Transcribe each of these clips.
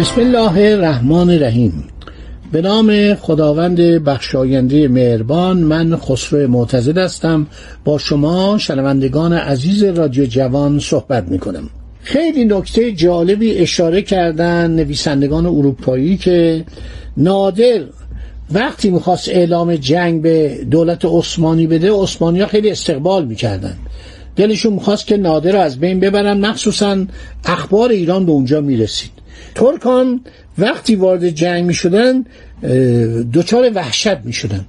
بسم الله الرحمن الرحیم. به نام خداوند بخشاینده مهربان من خسرو معتزد هستم. با شما شنوندگان عزیز رادیو جوان صحبت می کنم خیلی نکته جالبی اشاره کردن نویسندگان اروپایی که نادر وقتی می‌خواست اعلام جنگ به دولت عثمانی بده عثمانی ها خیلی استقبال می‌کردن. دلشون می‌خواست که نادر رو از بین ببرن. مخصوصا اخبار ایران به اونجا می‌رسید. ترکان وقتی وارد جنگ می شدن دچار وحشت می شدن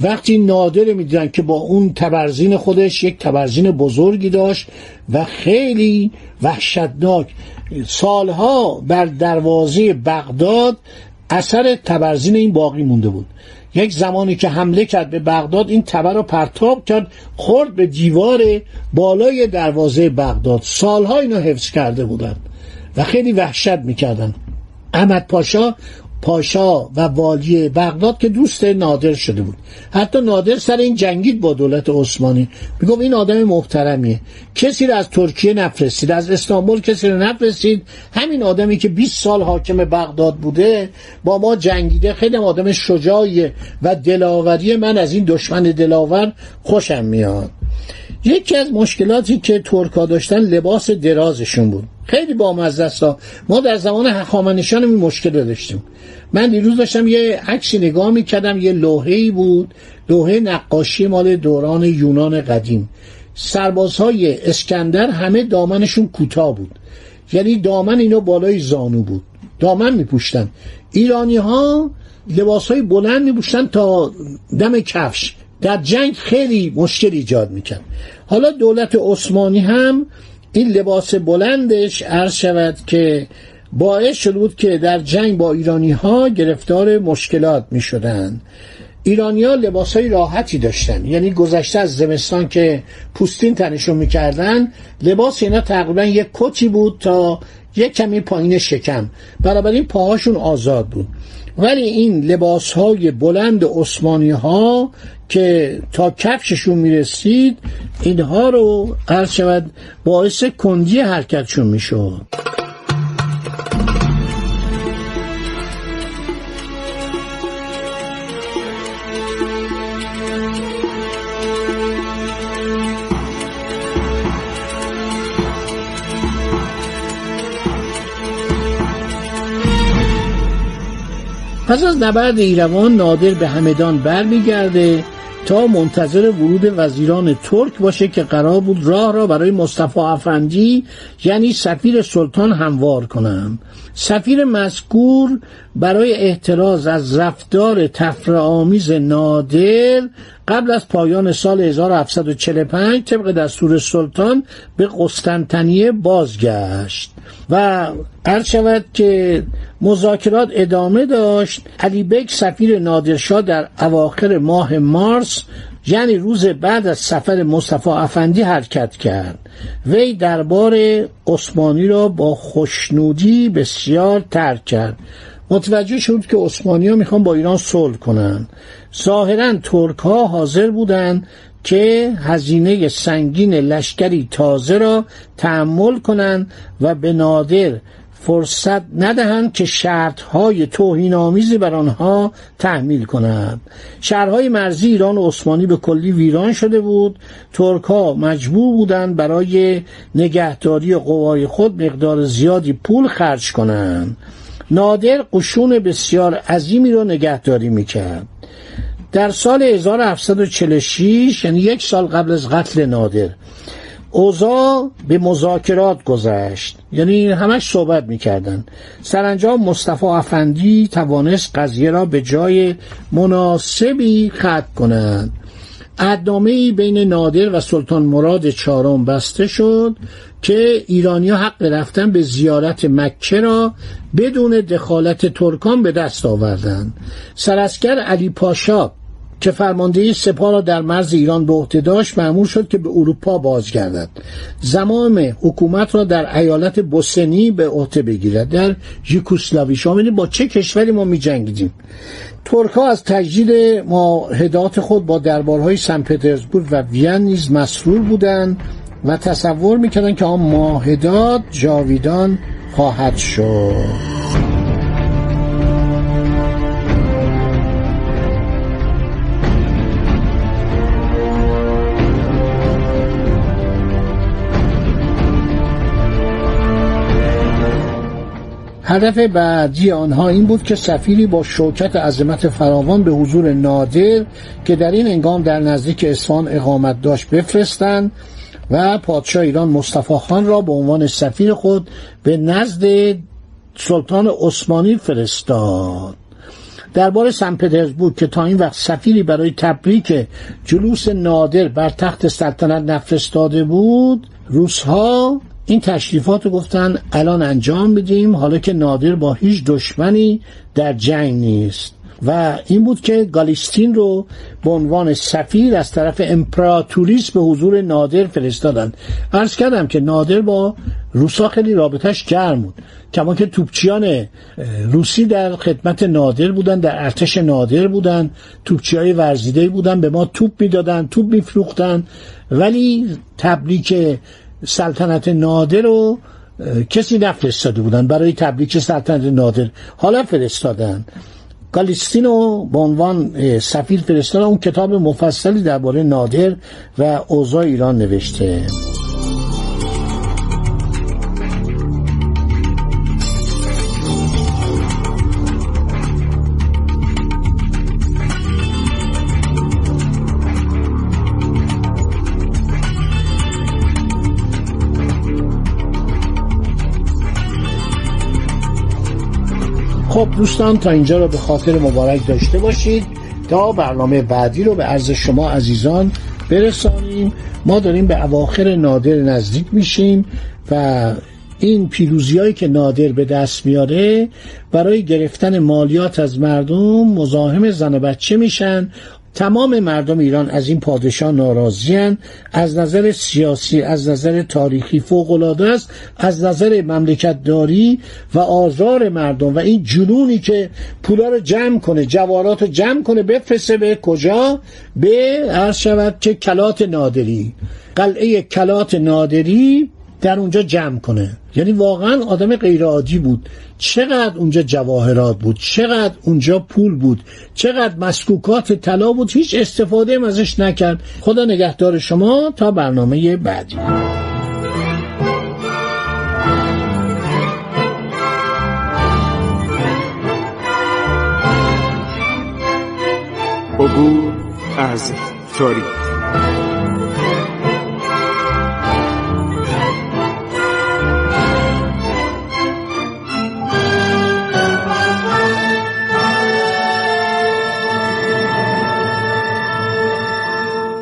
وقتی نادر می‌دیدن که با اون تبرزین خودش یک تبرزین بزرگی داشت و خیلی وحشتناک. سالها بر دروازه بغداد اثر تبرزین این باقی مونده بود. یک زمانی که حمله کرد به بغداد این تبر رو پرتاب کرد خورد به دیوار بالای دروازه بغداد. سالها اینو حفظ کرده بودند. و خیلی وحشت می‌کردن. احمد پاشا پاشا و والی بغداد که دوست نادر شده بود. حتی نادر سر این جنگید با دولت عثمانی. می‌گفت این آدم محترمیه. کسی رو از ترکیه نفرستید از استانبول کسی رو نفرستید. همین آدمی که 20 سال حاکم بغداد بوده با ما جنگیده خیلی آدم شجاعیه و دلاوری من از این دشمن دلاور خوشم میاد. یکی از مشکلاتی که ترکا داشتن لباس درازشون بود. خیلی با است ما در زمان هخامنشیان این مشکل داشتیم. من دیروز داشتم یه عکسی نگاه می‌کردم یه لوحه‌ای بود. لوحه نقاشی مال دوران یونان قدیم. سربازهای اسکندر همه دامنشون کوتاه بود. یعنی دامن اینا بالای زانو بود. دامن میپوشتن. ایرانی ها لباس های بلند میپوشتن تا دم کفش. در جنگ خیلی مشکل ایجاد می‌کرد. حالا دولت عثمانی هم این لباس بلندش عرض شود که باعث شده بود که در جنگ با ایرانی ها گرفتار مشکلات می شدن ایرانی ها لباس های راحتی داشتن یعنی گذشته از زمستان که پوستین تنشون می‌کردن لباس اینا تقریبا یک کتی بود تا یک کمی پایین شکم. این پاهاشون آزاد بود. ولی این لباس های بلند عثمانی ها که تا کفششون می‌رسید اینها رو عرض شود باعث کندی حرکتشون می‌شد. پس از نبرد ایروان نادر به همدان برمیگرده تا منتظر ورود وزیران ترک باشه که قرار بود راه را برای مصطفی افندی یعنی سفیر سلطان هموار کنند سفیر مذکور برای احتراز از رفتار تفرآمیز نادر قبل از پایان سال 1745 طبق دستور سلطان به قسطنطنیه بازگشت و عرض شود که مذاکرات ادامه داشت. علی بیک سفیر نادرشاه در اواخر ماه مارس یعنی روز بعد از سفر مصطفی افندی حرکت کرد. وی دربار عثمانی را با خوشنودی بسیار ترک کرد. متوجه شد که عثمانی ها می‌خوان با ایران صلح کنند ظاهرا ترک ها حاضر بودند که هزینه سنگین لشکری تازه را تحمل کنند و به نادر فرصت ندهند که شرطهای توهین آمیزی بر آنها تحمیل کنند. شهرهای مرزی ایران و عثمانی به کلی ویران شده بود. ترکها مجبور بودند برای نگهداری قوای خود مقدار زیادی پول خرج کنند. نادر قشون بسیار عظیمی را نگهداری می‌کرد. در سال 1746 یعنی یک سال قبل از قتل نادر اوضاع به مذاکرات گذشت. یعنی همش صحبت می‌کردن. سرانجام مصطفی افندی توانست قضیه را به جای مناسبی ختم کنند عدنامه بین نادر و سلطان مراد چهارم بسته شد که ایرانیا حق رفتن به زیارت مکه را بدون دخالت ترکان به دست آوردند. سراسکر علی پاشا که فرماندهی سپاه را در مرز ایران به عهده داشت معمول شد که به اروپا بازگردد. زمام حکومت را در ایالت بوسنی به عهده بگیرد. در یوگسلاوی شما با چه کشوری ما می جنگیدیم ترک از تجدید معاهدات خود با دربارهای سن پترزبورگ و وین نیز مسرور بودند و تصور می‌کردند که آن معاهدات جاویدان خواهد شد. هدف بعدی آنها این بود که سفیری با شوکت عظمت فراوان به حضور نادر که در این انگام در نزدیک اصفهان اقامت داشت بفرستند و پادشاه ایران مصطفی خان را به عنوان سفیر خود به نزد سلطان عثمانی فرستاد. دربار سن پترزبورگ که تا این وقت سفیری برای تبریک جلوس نادر بر تخت سلطنت نفرستاده بود روسها این تشریفات رو گفتن الان انجام میدیم حالا که نادر با هیچ دشمنی در جنگ نیست. و این بود که گالیستین رو به عنوان سفیر از طرف امپراتوریس به حضور نادر فرستادند عرض کردم که نادر با روسا خیلی رابطش گرم بود. کما که توپچیان روسی در خدمت نادر بودن در ارتش نادر بودن توپچی های ورزیده بودن به ما توپ می‌دادن توپ میفروختن. ولی تبریک سلطنت نادر رو کسی نفرستاده بودن. برای تبریک سلطنت نادر. حالا فرستادن. گالیستین رو به عنوان سفیر فرستادن. اون کتاب مفصلی درباره نادر و اوضاع ایران نوشته. خب دوستان تا اینجا رو به خاطر مبارک داشته باشید. تا برنامه بعدی رو به عرض شما عزیزان برسانیم. ما داریم به اواخر نادر نزدیک میشیم و این پیروزی هایی که نادر به دست میاره برای گرفتن مالیات از مردم مزاحم زن و بچه میشن. تمام مردم ایران از این پادشاه ناراضیان از نظر سیاسی از نظر تاریخی فوق العاده است. از نظر مملکت داری و آزار مردم و این جنونی که پولا رو جمع کنه جوارات رو جمع کنه بفرسته به کجا؟ به عرض شود که کلات نادری. قلعه کلات نادری در اونجا جمع کنه. یعنی واقعا آدم غیرعادی بود. چقدر اونجا جواهرات بود چقدر اونجا پول بود چقدر مسکوکات طلا بود هیچ استفاده هم ازش نکرد. خدا نگهدار شما تا برنامه بعدی. عبور از تاریخ.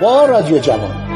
با رادیو جوان.